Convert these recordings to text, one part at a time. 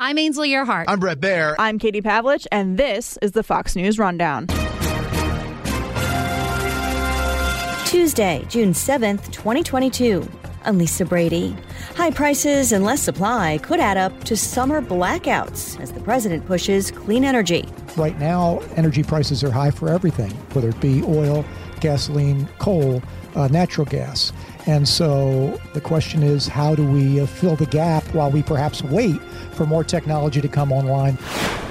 I'm Ainsley Earhardt. I'm Bret Baier. I'm Katie Pavlich, and this is the Fox News Rundown. Tuesday, June 7th, 2022. I'm Lisa Brady. High prices and less supply could add up to summer blackouts as the president pushes clean energy. Right now, energy prices are high for everything, whether it be oil, gasoline, coal, uh, natural gas. And so the question is how do we uh, fill the gap while we perhaps wait for more technology to come online?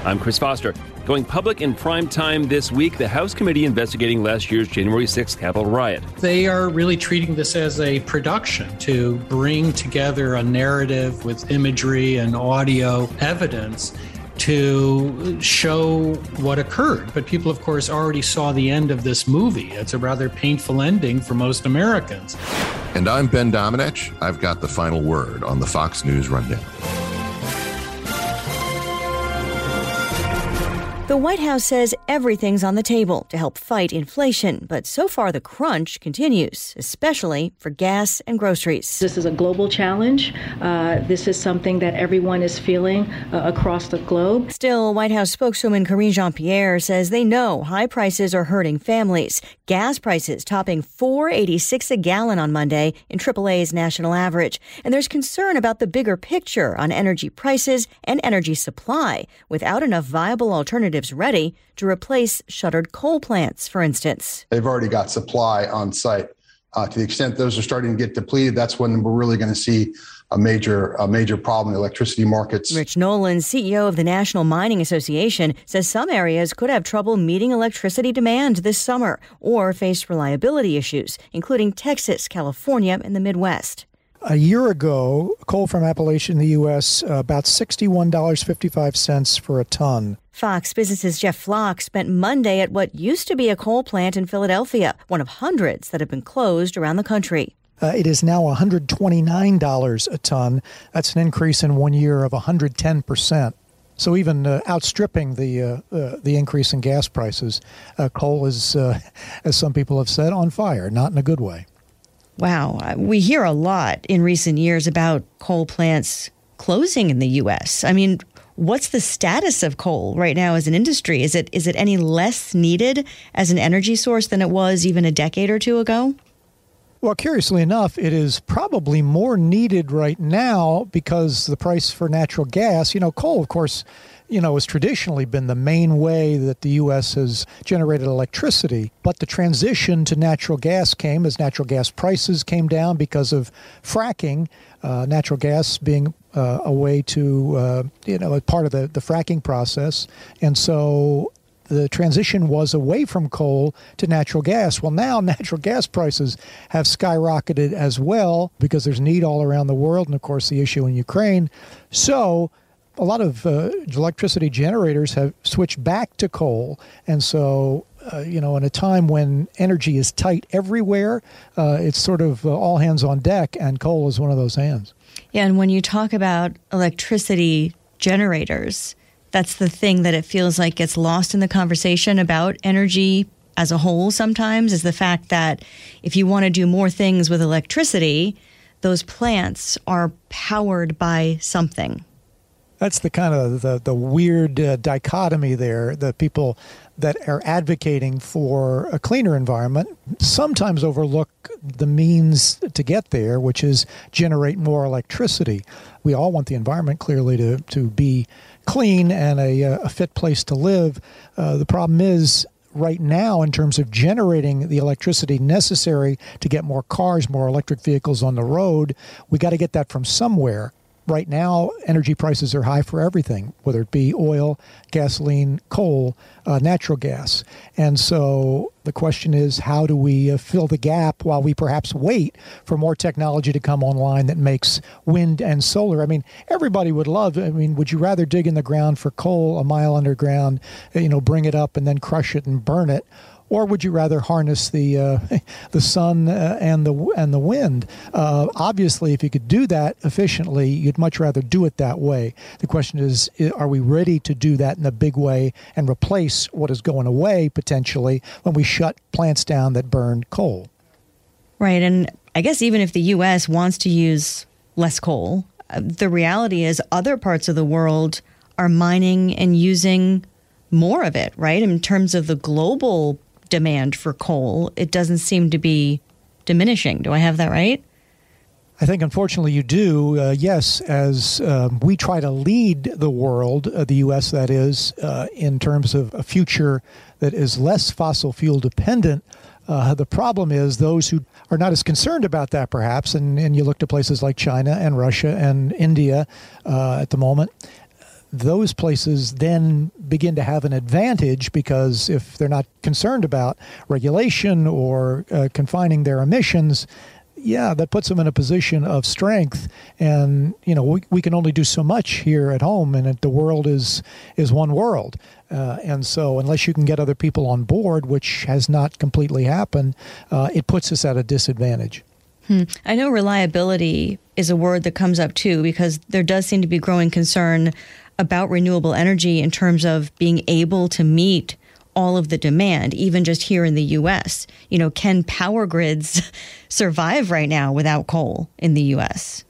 I'm Chris Foster. Going public in prime time this week, the House committee investigating last year's January 6th Capitol riot. They are really treating this as a production to bring together a narrative with imagery and audio evidence to show what occurred. But people, of course, already saw the end of this movie. It's a rather painful ending for most Americans. And I'm Ben Domenech. I've got the final word on the Fox News Rundown. The White House says everything's on the table to help fight inflation, but so far the crunch continues, especially for gas and groceries. This is a global challenge. Uh, this is something that everyone is feeling uh, across the globe. Still, White House spokeswoman Karine Jean Pierre says they know high prices are hurting families. Gas prices topping 4.86 a gallon on Monday in AAA's national average, and there's concern about the bigger picture on energy prices and energy supply without enough viable alternatives alternatives ready to replace shuttered coal plants, for instance. They've already got supply on site. Uh, to the extent those are starting to get depleted, that's when we're really going to see a major a major problem in the electricity markets. Rich Nolan, CEO of the National Mining Association, says some areas could have trouble meeting electricity demand this summer or face reliability issues, including Texas, California, and the Midwest. A year ago, coal from Appalachia in the U.S. Uh, about $61.55 for a ton. Fox Business's Jeff Flock spent Monday at what used to be a coal plant in Philadelphia, one of hundreds that have been closed around the country. Uh, it is now $129 a ton. That's an increase in one year of 110%. So even uh, outstripping the uh, uh, the increase in gas prices, uh, coal is, uh, as some people have said, on fire. Not in a good way. Wow. We hear a lot in recent years about coal plants closing in the U.S. I mean, what's the status of coal right now as an industry? Is it is it any less needed as an energy source than it was even a decade or two ago? Well, curiously enough, it is probably more needed right now because the price for natural gas, you know, coal, of course, you know, has traditionally been the main way that the U.S. has generated electricity. But the transition to natural gas came as natural gas prices came down because of fracking, uh, natural gas being uh, a way to, uh, you know, a part of the, the fracking process. And so the transition was away from coal to natural gas. Well, now natural gas prices have skyrocketed as well because there's need all around the world, and of course, the issue in Ukraine. So, a lot of uh, electricity generators have switched back to coal, and so uh, you know, in a time when energy is tight everywhere, uh, it's sort of uh, all hands on deck, and coal is one of those hands. Yeah, and when you talk about electricity generators, that's the thing that it feels like gets lost in the conversation about energy as a whole sometimes is the fact that if you want to do more things with electricity, those plants are powered by something that's the kind of the, the weird uh, dichotomy there the people that are advocating for a cleaner environment sometimes overlook the means to get there which is generate more electricity. We all want the environment clearly to, to be clean and a, uh, a fit place to live. Uh, the problem is right now in terms of generating the electricity necessary to get more cars more electric vehicles on the road we got to get that from somewhere right now, energy prices are high for everything, whether it be oil, gasoline, coal, uh, natural gas. And so the question is, how do we uh, fill the gap while we perhaps wait for more technology to come online that makes wind and solar? I mean, everybody would love. I mean, would you rather dig in the ground for coal a mile underground, you know, bring it up and then crush it and burn it? Or would you rather harness the uh, the sun uh, and the and the wind? Uh, obviously, if you could do that efficiently, you'd much rather do it that way. The question is, are we ready to do that in a big way and replace what is going away potentially when we shut plants down that burn coal? Right, and I guess even if the U.S. wants to use less coal, uh, the reality is other parts of the world are mining and using more of it, right? In terms of the global demand for coal, it doesn't seem to be diminishing. Do I have that right? I think, unfortunately, you do. Uh, yes, as um, we try to lead the world, uh, the U.S., that is, uh, in terms of a future that is less fossil fuel dependent. Uh, the problem is those who are not as concerned about that, perhaps, and, and you look to places like China and Russia and India uh, at the moment, those places then begin to have an advantage because if they're not concerned about regulation or uh, confining their emissions, yeah, that puts them in a position of strength. And you know, we, we can only do so much here at home, and the world is is one world. Uh, and so, unless you can get other people on board, which has not completely happened, uh, it puts us at a disadvantage. Hmm. I know reliability is a word that comes up too, because there does seem to be growing concern about renewable energy in terms of being able to meet all of the demand, even just here in the US. You know, can power grids survive right now without coal in the US?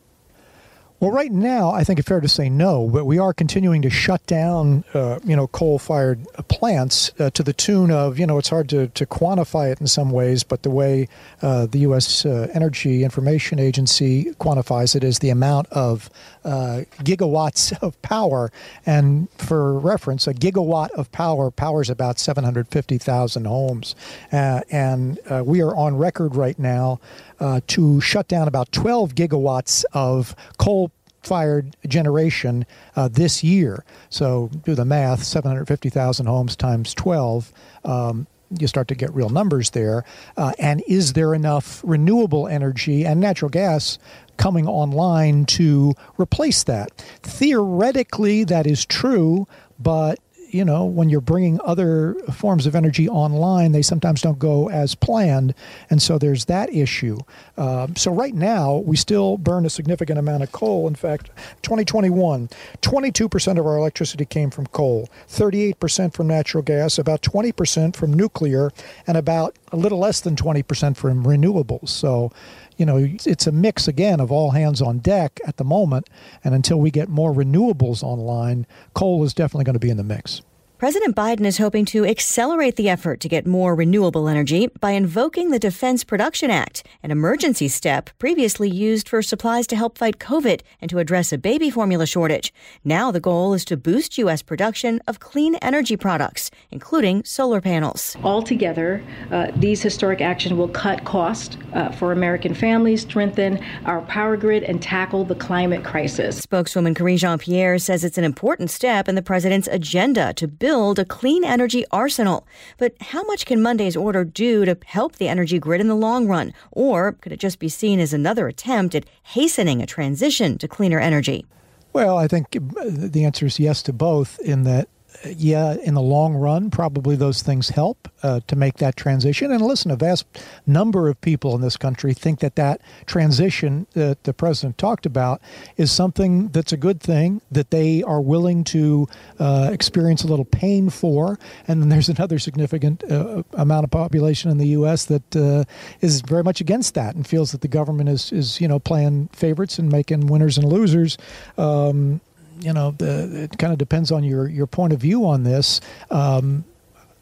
Well, right now, I think it's fair to say no, but we are continuing to shut down, uh, you know, coal-fired plants uh, to the tune of, you know, it's hard to, to quantify it in some ways, but the way uh, the U.S. Uh, Energy Information Agency quantifies it is the amount of uh, gigawatts of power. And for reference, a gigawatt of power powers about 750,000 homes. Uh, and we are on record right now uh, to shut down about 12 gigawatts of coal fired generation uh, this year. So do the math 750,000 homes times 12. Um, you start to get real numbers there. Uh, and is there enough renewable energy and natural gas coming online to replace that? Theoretically, that is true, but you know, when you're bringing other forms of energy online, they sometimes don't go as planned. And so there's that issue. Um, so right now, we still burn a significant amount of coal. In fact, 2021, 22% of our electricity came from coal, 38% from natural gas, about 20% from nuclear, and about a little less than 20% from renewables. So, you know, it's a mix again of all hands on deck at the moment. And until we get more renewables online, coal is definitely going to be in the mix. President Biden is hoping to accelerate the effort to get more renewable energy by invoking the Defense Production Act, an emergency step previously used for supplies to help fight COVID and to address a baby formula shortage. Now the goal is to boost U.S. production of clean energy products, including solar panels. Altogether, uh, these historic actions will cut costs uh, for American families, strengthen our power grid, and tackle the climate crisis. Spokeswoman Karine Jean Pierre says it's an important step in the president's agenda to build build a clean energy arsenal. But how much can Monday's order do to help the energy grid in the long run? Or could it just be seen as another attempt at hastening a transition to cleaner energy? Well, I think uh, the answer is yes to both, in that yeah, in the long run, probably those things help uh, to make that transition. And listen, a vast number of people in this country think that that transition that the president talked about is something that's a good thing, that they are willing to uh, experience a little pain for. And then there's another significant uh, amount of population in the U.S. that uh, is very much against that and feels that the government is, is you know, playing favorites and making winners and losers. Um, you know, the, it kind of depends on your, your point of view on this. Um,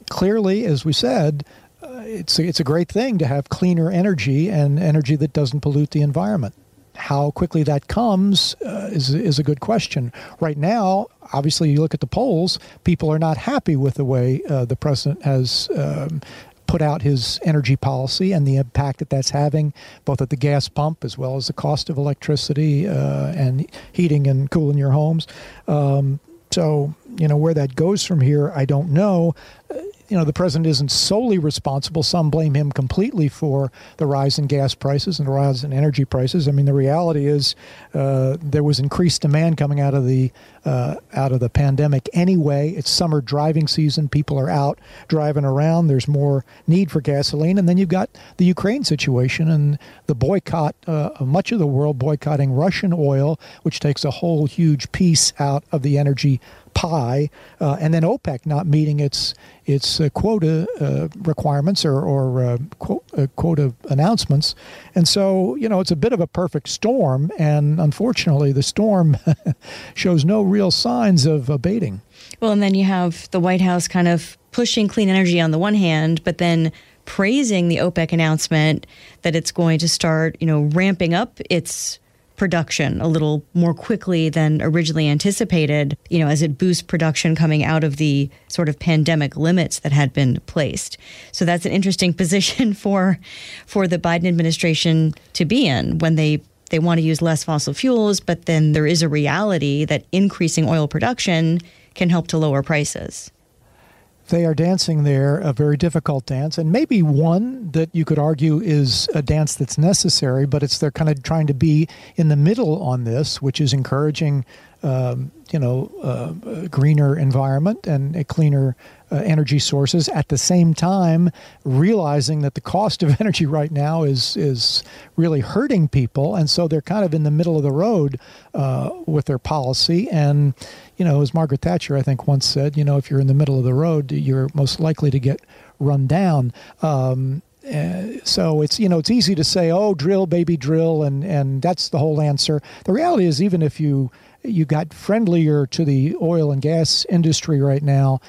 clearly, as we said, uh, it's a, it's a great thing to have cleaner energy and energy that doesn't pollute the environment. How quickly that comes uh, is is a good question. Right now, obviously, you look at the polls; people are not happy with the way uh, the president has um, put out his energy policy and the impact that that's having both at the gas pump as well as the cost of electricity uh, and heating and cooling your homes. Um, so, you know, where that goes from here, I don't know you know, the president isn't solely responsible. Some blame him completely for the rise in gas prices and the rise in energy prices. I mean, the reality is uh, there was increased demand coming out of the uh, out of the pandemic anyway. It's summer driving season. People are out driving around. There's more need for gasoline, and then you've got the Ukraine situation and the boycott uh, much of the world boycotting Russian oil, which takes a whole huge piece out of the energy pie, uh, and then OPEC not meeting its its uh, quota uh, requirements or, or uh, quote, uh, quota announcements, and so you know it's a bit of a perfect storm, and unfortunately the storm shows no real signs of abating. Well, and then you have the White House kind of pushing clean energy on the one hand, but then praising the OPEC announcement that it's going to start, you know, ramping up its production a little more quickly than originally anticipated, you know, as it boosts production coming out of the sort of pandemic limits that had been placed. So that's an interesting position for for the Biden administration to be in when they they want to use less fossil fuels, but then there is a reality that increasing oil production can help to lower prices they are dancing there a very difficult dance, and maybe one that you could argue is a dance that's necessary, but it's they're kind of trying to be in the middle on this, which is encouraging, um, you know, uh, a greener environment and a cleaner uh, energy sources at the same time realizing that the cost of energy right now is is really hurting people. And so they're kind of in the middle of the road uh, with their policy. And you know as Margaret Thatcher I think once said you know if you're in the middle of the road you're most likely to get run down. Um, uh, so it's you know it's easy to say oh drill baby drill and and that's the whole answer. The reality is even if you you got friendlier to the oil and gas industry right now.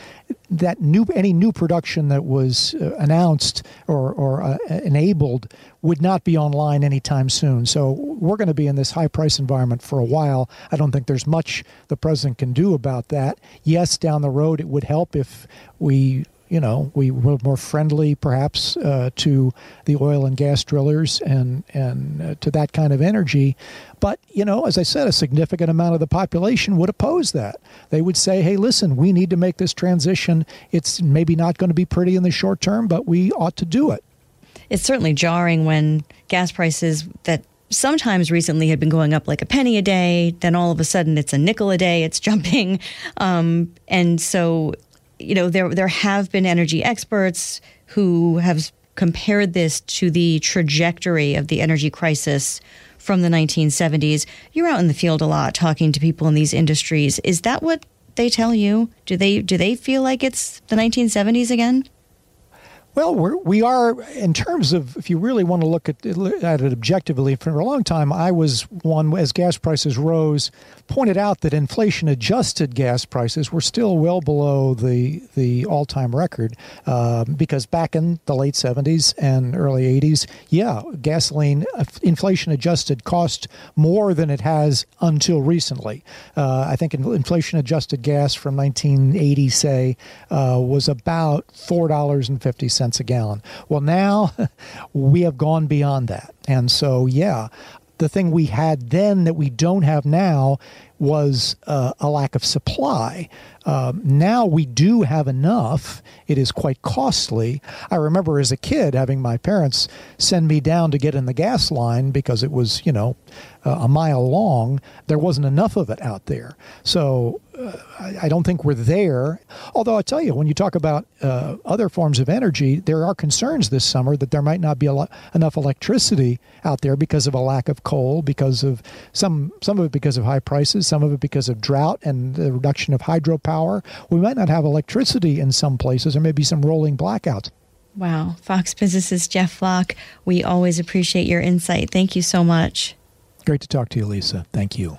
That new any new production that was uh, announced or, or uh, enabled would not be online anytime soon. So we're going to be in this high price environment for a while. I don't think there's much the president can do about that. Yes, down the road it would help if we you know, we were more friendly perhaps uh, to the oil and gas drillers and and uh, to that kind of energy. But you know, as I said, a significant amount of the population would oppose that. They would say, "Hey, listen, we need to make this transition. It's maybe not going to be pretty in the short term, but we ought to do it." It's certainly jarring when gas prices that sometimes recently had been going up like a penny a day. Then all of a sudden it's a nickel a day. It's jumping. Um, and so you know, there there have been energy experts who have compared this to the trajectory of the energy crisis from the 1970s. You're out in the field a lot talking to people in these industries. Is that what they tell you? Do they do they feel like it's the 1970s again? Well, we're, we are in terms of if you really want to look at, at it objectively. For a long time, I was one as gas prices rose, pointed out that inflation adjusted gas prices were still well below the the all time record uh, because back in the late 70s and early 80s, yeah, gasoline uh, inflation adjusted cost more than it has until recently. Uh, I think inflation adjusted gas from 1980, say, uh, was about four dollars and fifty cents cents a gallon. Well, now we have gone beyond that. And so, yeah, the thing we had then that we don't have now was uh, a lack of supply. Um, now we do have enough. It is quite costly. I remember as a kid having my parents send me down to get in the gas line because it was, you know, uh, a mile long. There wasn't enough of it out there. So I, I, don't think we're there. Although I tell you, when you talk about uh, other forms of energy, there are concerns this summer that there might not be lot, enough electricity out there because of a lack of coal, because of some some of it because of high prices, some of it because of drought and the reduction of hydropower. We might not have electricity in some places, or maybe some rolling blackouts. Wow. Fox Business's Jeff Flock, we always appreciate your insight. Thank you so much. Great to talk to you, Lisa. Thank you.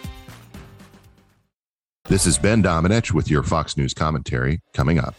This is Ben Domenech with your Fox News commentary coming up.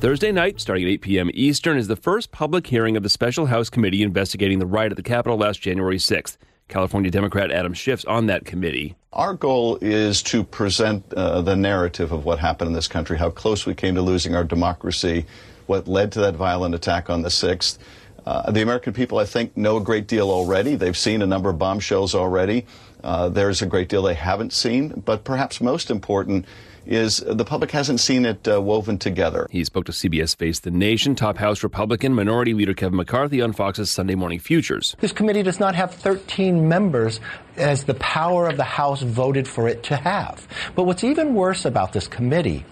Thursday night, starting at 8 p.m. Eastern, is the first public hearing of the Special House Committee investigating the riot at the Capitol last January 6th. California Democrat Adam Schiff's on that committee. Our goal is to present uh, the narrative of what happened in this country, how close we came to losing our democracy, what led to that violent attack on the 6th. Uh, the American people, I think, know a great deal already. They've seen a number of bombshells already. Uh, there's a great deal they haven't seen, but perhaps most important is the public hasn't seen it uh, woven together. He spoke to CBS Face the Nation, top House Republican Minority Leader Kevin McCarthy on Fox's Sunday Morning Futures. This committee does not have 13 members as the power of the House voted for it to have. But what's even worse about this committee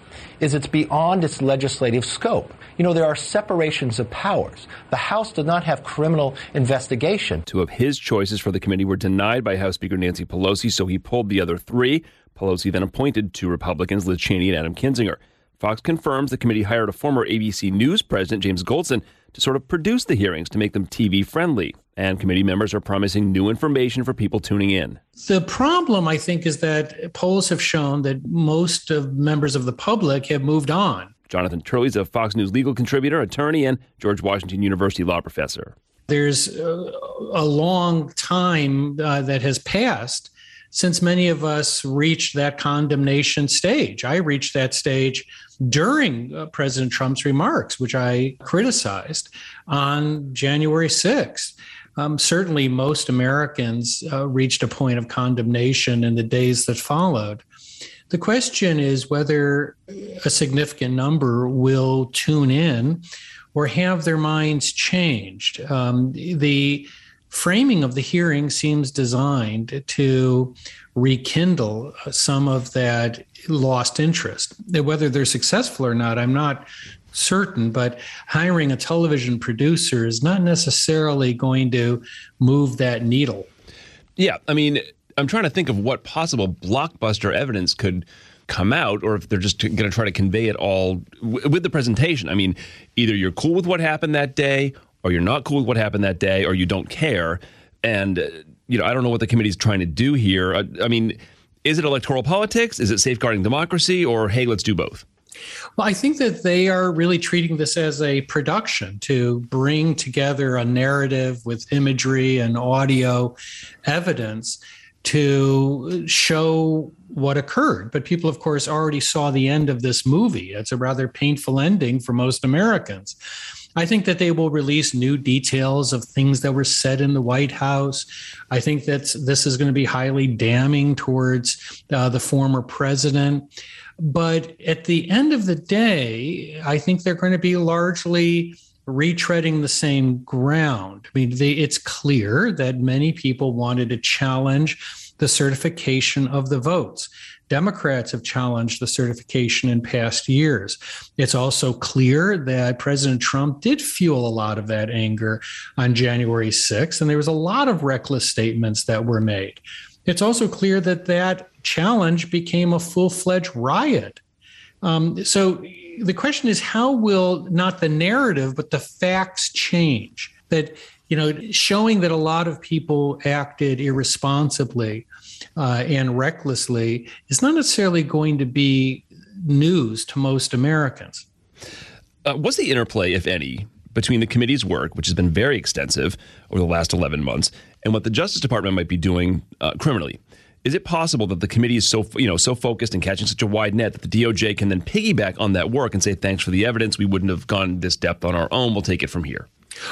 is it's beyond its legislative scope. You know, there are separations of powers. The House does not have criminal investigation. Two of his choices for the committee were denied by House Speaker Nancy Pelosi, so he pulled the other three. Pelosi then appointed two Republicans, Liz Cheney and Adam Kinzinger. Fox confirms the committee hired a former ABC News president, James Goldston, to sort of produce the hearings to make them TV friendly. And committee members are promising new information for people tuning in. The problem, I think, is that polls have shown that most of members of the public have moved on. Jonathan Turley is a Fox News legal contributor, attorney, and George Washington University law professor. There's a long time uh, that has passed since many of us reached that condemnation stage. I reached that stage during uh, President Trump's remarks, which I criticized on January 6th. Um, certainly, most Americans uh, reached a point of condemnation in the days that followed. The question is whether a significant number will tune in or have their minds changed. Um, the framing of the hearing seems designed to rekindle some of that lost interest. Whether they're successful or not, I'm not certain, but hiring a television producer is not necessarily going to move that needle. Yeah, I mean, I'm trying to think of what possible blockbuster evidence could come out or if they're just going to try to convey it all w- with the presentation. I mean, either you're cool with what happened that day or you're not cool with what happened that day, or you don't care. And, uh, you know, I don't know what the committee's trying to do here. I, I mean, is it electoral politics? Is it safeguarding democracy? Or, hey, let's do both? Well, I think that they are really treating this as a production to bring together a narrative with imagery and audio evidence to show what occurred. But people, of course, already saw the end of this movie. It's a rather painful ending for most Americans. I think that they will release new details of things that were said in the White House. I think that this is going to be highly damning towards uh, the former president. But at the end of the day, I think they're going to be largely retreading the same ground. I mean, they, it's clear that many people wanted to challenge the certification of the votes. Democrats have challenged the certification in past years. It's also clear that President Trump did fuel a lot of that anger on January 6th, and there was a lot of reckless statements that were made. It's also clear that that challenge became a full fledged riot. Um, so the question is how will not the narrative, but the facts change? That, you know, showing that a lot of people acted irresponsibly uh, and recklessly is not necessarily going to be news to most Americans. Uh, what's the interplay, if any, between the committee's work, which has been very extensive over the last 11 months, and what the Justice Department might be doing uh, criminally? Is it possible that the committee is so you know so focused and catching such a wide net that the DOJ can then piggyback on that work and say, "Thanks for the evidence. We wouldn't have gone this depth on our own. We'll take it from here."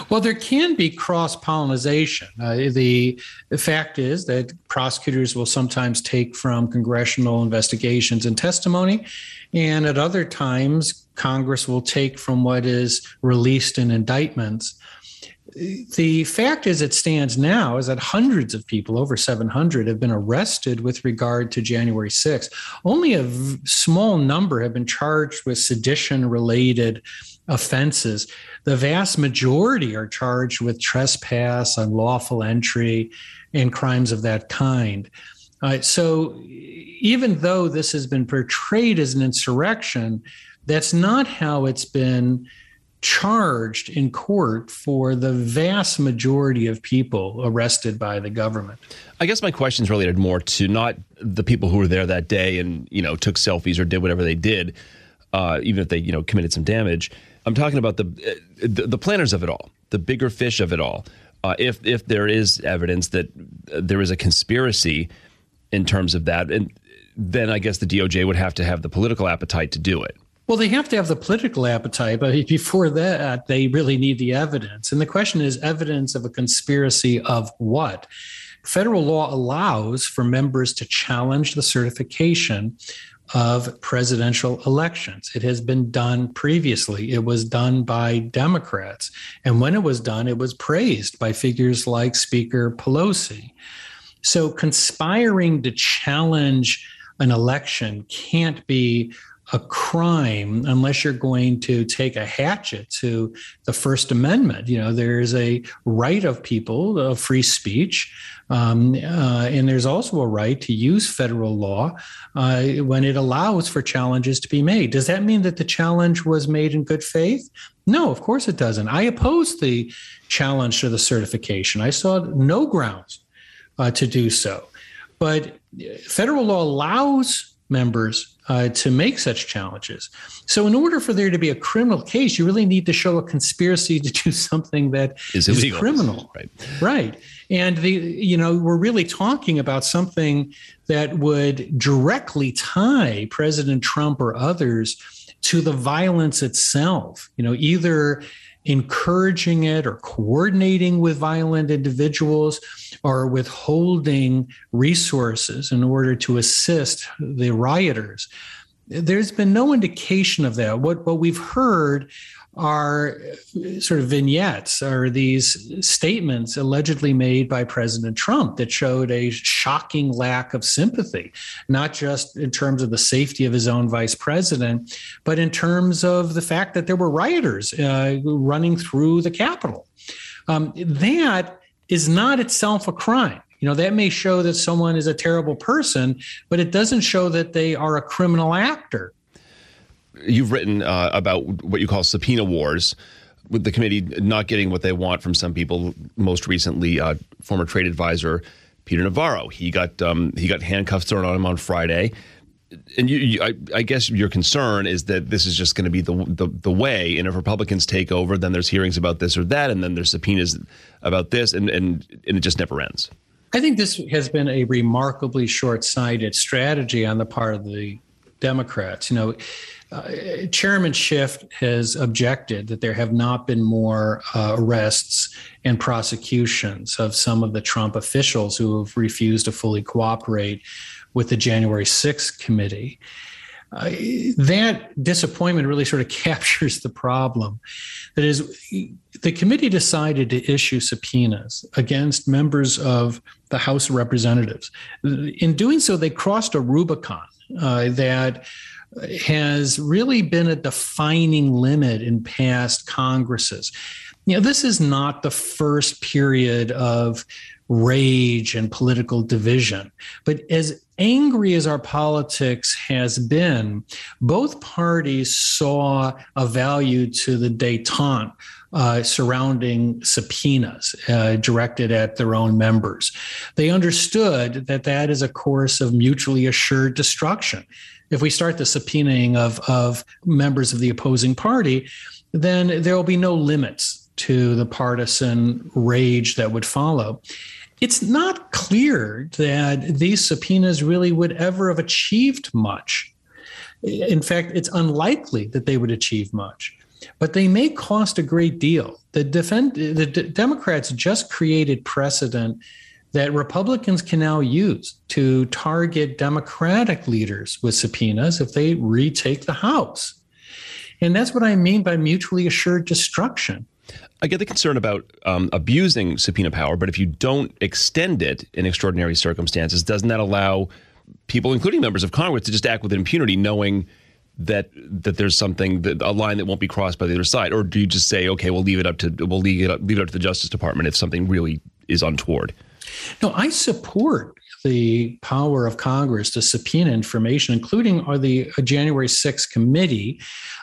Well, there can be cross pollination. Uh, the, the fact is that prosecutors will sometimes take from congressional investigations and testimony, and at other times, Congress will take from what is released in indictments. The fact as it stands now is that hundreds of people, over 700, have been arrested with regard to January 6th. Only a v- small number have been charged with sedition related offenses. The vast majority are charged with trespass, unlawful entry, and crimes of that kind. Uh, so, even though this has been portrayed as an insurrection, that's not how it's been charged in court for the vast majority of people arrested by the government. I guess my question is related more to not the people who were there that day and you know took selfies or did whatever they did, uh, even if they you know committed some damage. I'm talking about the the, the planners of it all, the bigger fish of it all. Uh, if if there is evidence that there is a conspiracy in terms of that, and then I guess the DOJ would have to have the political appetite to do it. Well, they have to have the political appetite, but before that, they really need the evidence. And the question is evidence of a conspiracy of what? Federal law allows for members to challenge the certification of presidential elections. It has been done previously. It was done by Democrats. And when it was done, it was praised by figures like Speaker Pelosi. So conspiring to challenge an election can't be a crime unless you're going to take a hatchet to the First Amendment. You know, there's a right of people of free speech, um, uh, and there's also a right to use federal law uh, when it allows for challenges to be made. Does that mean that the challenge was made in good faith? No, of course it doesn't. I oppose the challenge to the certification. I saw no grounds uh, to do so. But federal law allows members uh, to make such challenges. So, in order for there to be a criminal case, you really need to show a conspiracy to do something that is, is illegal. criminal. Right. Right. And the you know we're really talking about something that would directly tie President Trump or others to the violence itself. You know, either encouraging it or coordinating with violent individuals or withholding resources in order to assist the rioters. There's been no indication of that. What, what we've heard are sort of vignettes or these statements allegedly made by President Trump that showed a shocking lack of sympathy, not just in terms of the safety of his own vice president, but in terms of the fact that there were rioters uh, running through the Capitol. Um, that is not itself a crime. You know, that may show that someone is a terrible person, but it doesn't show that they are a criminal actor you've written uh, about what you call subpoena wars with the committee not getting what they want from some people. Most recently, uh, former trade advisor Peter Navarro. He got um, he got handcuffs thrown on him on Friday. And you, you, I, I, guess your concern is that this is just going to be the, the, the way. And if Republicans take over, then there's hearings about this or that, and then there's subpoenas about this, and and, and it just never ends. I think this has been a remarkably short-sighted strategy on the part of the Democrats. You know, uh, Chairman Schiff has objected that there have not been more uh, arrests and prosecutions of some of the Trump officials who have refused to fully cooperate with the January 6th committee. Uh, that disappointment really sort of captures the problem. That is, the committee decided to issue subpoenas against members of the House of Representatives. In doing so, they crossed a Rubicon uh, that has really been a defining limit in past Congresses. You know, this is not the first period of rage and political division, but as angry as our politics has been, both parties saw a value to the detente uh, surrounding subpoenas uh, directed at their own members. They understood that that is a course of mutually assured destruction if we start the subpoenaing of, of members of the opposing party, then there will be no limits to the partisan rage that would follow. It's not clear that these subpoenas really would ever have achieved much. In fact, it's unlikely that they would achieve much, but they may cost a great deal. The, defend, the Democrats just created precedent that Republicans can now use to target Democratic leaders with subpoenas if they retake the House. And that's what I mean by mutually assured destruction. I get the concern about um, abusing subpoena power, but if you don't extend it in extraordinary circumstances, doesn't that allow people, including members of Congress, to just act with impunity, knowing that that there's something that a line that won't be crossed by the other side, or do you just say, okay, we'll leave it up to we'll leave it up, leave it up to the Justice Department if something really is untoward? No, I support the power of Congress to subpoena information, including the uh, January 6th committee.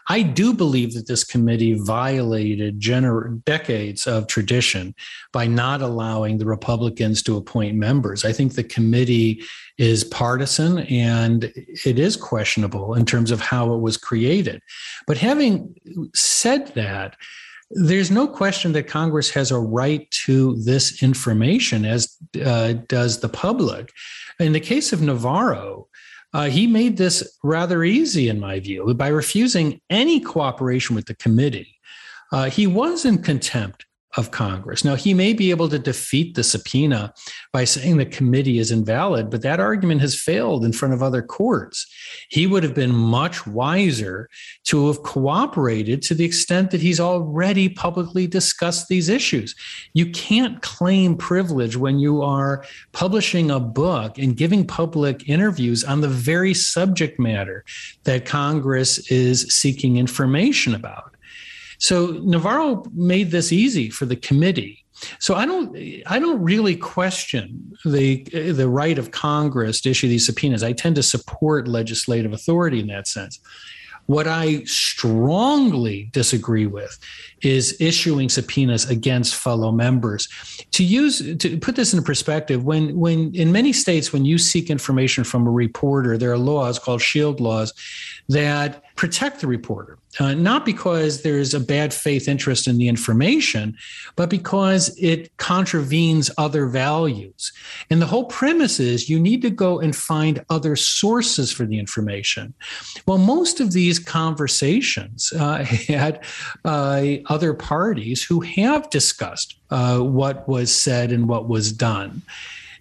I do believe that this committee violated gener- decades of tradition by not allowing the Republicans to appoint members. I think the committee is partisan and it is questionable in terms of how it was created. But having said that, there's no question that Congress has a right to this information, as uh, does the public. In the case of Navarro, uh, he made this rather easy, in my view, by refusing any cooperation with the committee. Uh, he was in contempt of Congress. Now, he may be able to defeat the subpoena by saying the committee is invalid, but that argument has failed in front of other courts. He would have been much wiser to have cooperated to the extent that he's already publicly discussed these issues. You can't claim privilege when you are publishing a book and giving public interviews on the very subject matter that Congress is seeking information about. So Navarro made this easy for the committee. So I don't I don't really question the the right of Congress to issue these subpoenas. I tend to support legislative authority in that sense. What I strongly disagree with is issuing subpoenas against fellow members. To use to put this in perspective, when when in many states when you seek information from a reporter, there are laws called shield laws that protect the reporter, uh, not because there's a bad faith interest in the information, but because it contravenes other values. And the whole premise is you need to go and find other sources for the information. Well, most of these conversations uh, had uh, other parties who have discussed uh, what was said and what was done.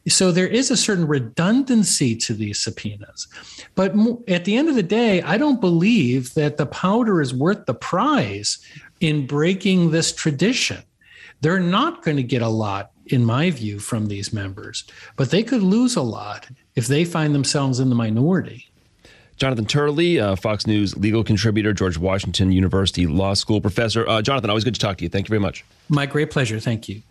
So there is a certain redundancy to these subpoenas. But at the end of the day, I don't believe that the powder is worth the prize in breaking this tradition. They're not going to get a lot, in my view, from these members, but they could lose a lot if they find themselves in the minority. Jonathan Turley, uh, Fox News legal contributor, George Washington University Law School professor. Uh, Jonathan, always good to talk to you. Thank you very much. My great pleasure. Thank you.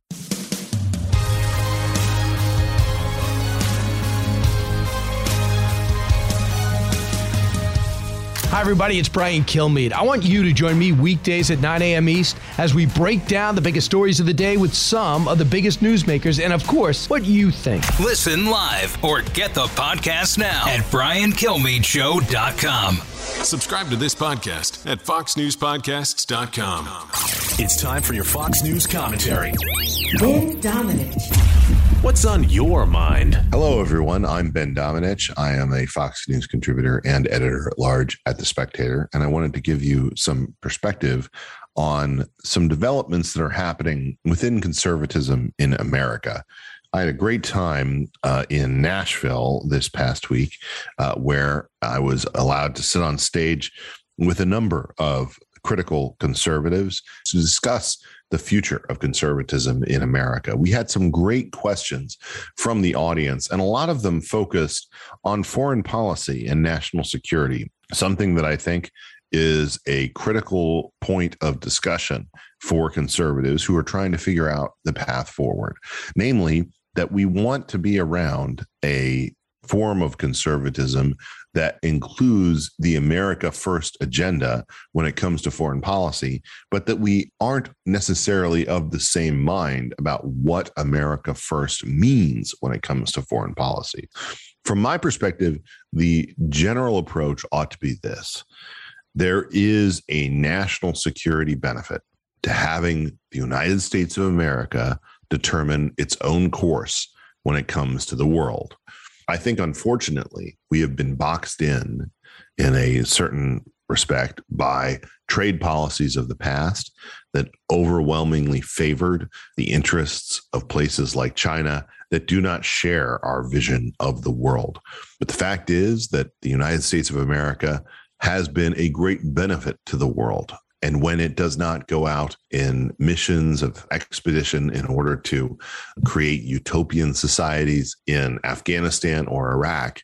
Hi, everybody. It's Brian Kilmeade. I want you to join me weekdays at 9 a.m. East as we break down the biggest stories of the day with some of the biggest newsmakers and, of course, what you think. Listen live or get the podcast now at briankilmeadshow.com. Subscribe to this podcast at foxnewspodcasts.com. It's time for your Fox News commentary. Ben Domenech. What's on your mind? Hello, everyone. I'm Ben Domenech. I am a Fox News contributor and editor at large at The Spectator. And I wanted to give you some perspective on some developments that are happening within conservatism in America. I had a great time uh, in Nashville this past week uh, where I was allowed to sit on stage with a number of critical conservatives to discuss the future of conservatism in America. We had some great questions from the audience, and a lot of them focused on foreign policy and national security, something that I think is a critical point of discussion for conservatives who are trying to figure out the path forward. Namely, that we want to be around a form of conservatism that includes the America First agenda when it comes to foreign policy, but that we aren't necessarily of the same mind about what America First means when it comes to foreign policy. From my perspective, the general approach ought to be this there is a national security benefit to having the United States of America determine its own course when it comes to the world. I think, unfortunately, we have been boxed in in a certain respect by trade policies of the past that overwhelmingly favored the interests of places like China that do not share our vision of the world. But the fact is that the United States of America has been a great benefit to the world. And when it does not go out in missions of expedition in order to create utopian societies in Afghanistan or Iraq,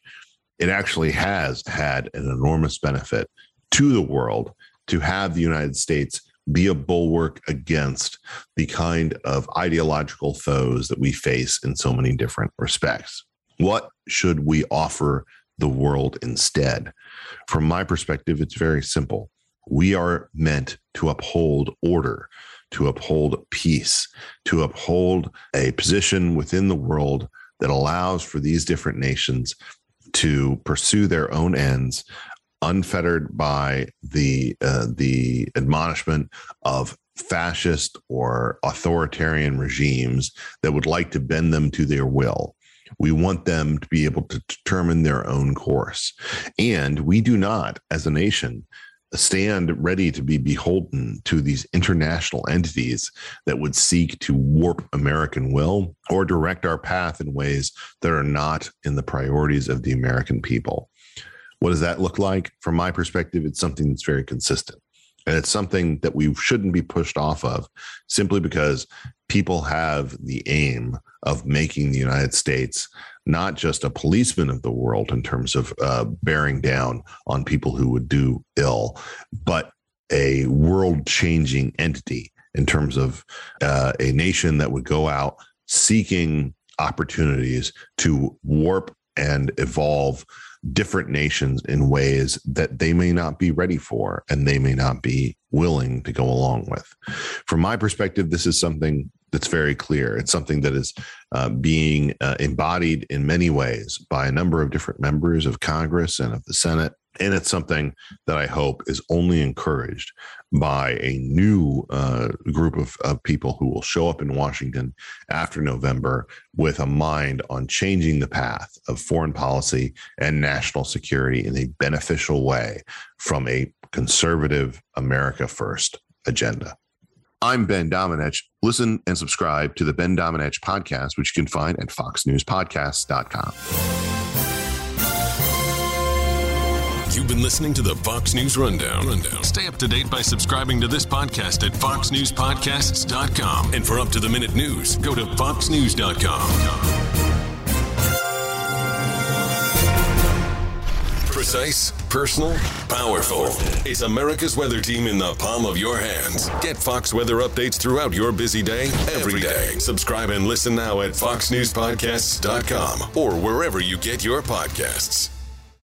it actually has had an enormous benefit to the world to have the United States be a bulwark against the kind of ideological foes that we face in so many different respects. What should we offer the world instead? From my perspective, it's very simple. We are meant to uphold order, to uphold peace, to uphold a position within the world that allows for these different nations to pursue their own ends unfettered by the uh, the admonishment of fascist or authoritarian regimes that would like to bend them to their will. We want them to be able to determine their own course. And we do not, as a nation, stand ready to be beholden to these international entities that would seek to warp American will or direct our path in ways that are not in the priorities of the American people. What does that look like? From my perspective, it's something that's very consistent. And it's something that we shouldn't be pushed off of simply because people have the aim of making the United States not just a policeman of the world in terms of uh, bearing down on people who would do ill, but a world changing entity in terms of uh, a nation that would go out seeking opportunities to warp and evolve different nations in ways that they may not be ready for and they may not be willing to go along with. From my perspective, this is something that's very clear. It's something that is uh, being uh, embodied in many ways by a number of different members of Congress and of the Senate. And it's something that I hope is only encouraged by a new uh, group of, of people who will show up in Washington after November with a mind on changing the path of foreign policy and national security in a beneficial way from a conservative America First agenda. I'm Ben Domenech. Listen and subscribe to the Ben Domenech podcast, which you can find at foxnewspodcasts.com. You've been listening to the Fox News Rundown. Rundown. Stay up to date by subscribing to this podcast at foxnewspodcasts.com. And for up to the minute news, go to foxnews.com. Precise, personal, powerful. It's America's weather team in the palm of your hands. Get Fox weather updates throughout your busy day, every day. Subscribe and listen now at foxnewspodcasts.com or wherever you get your podcasts.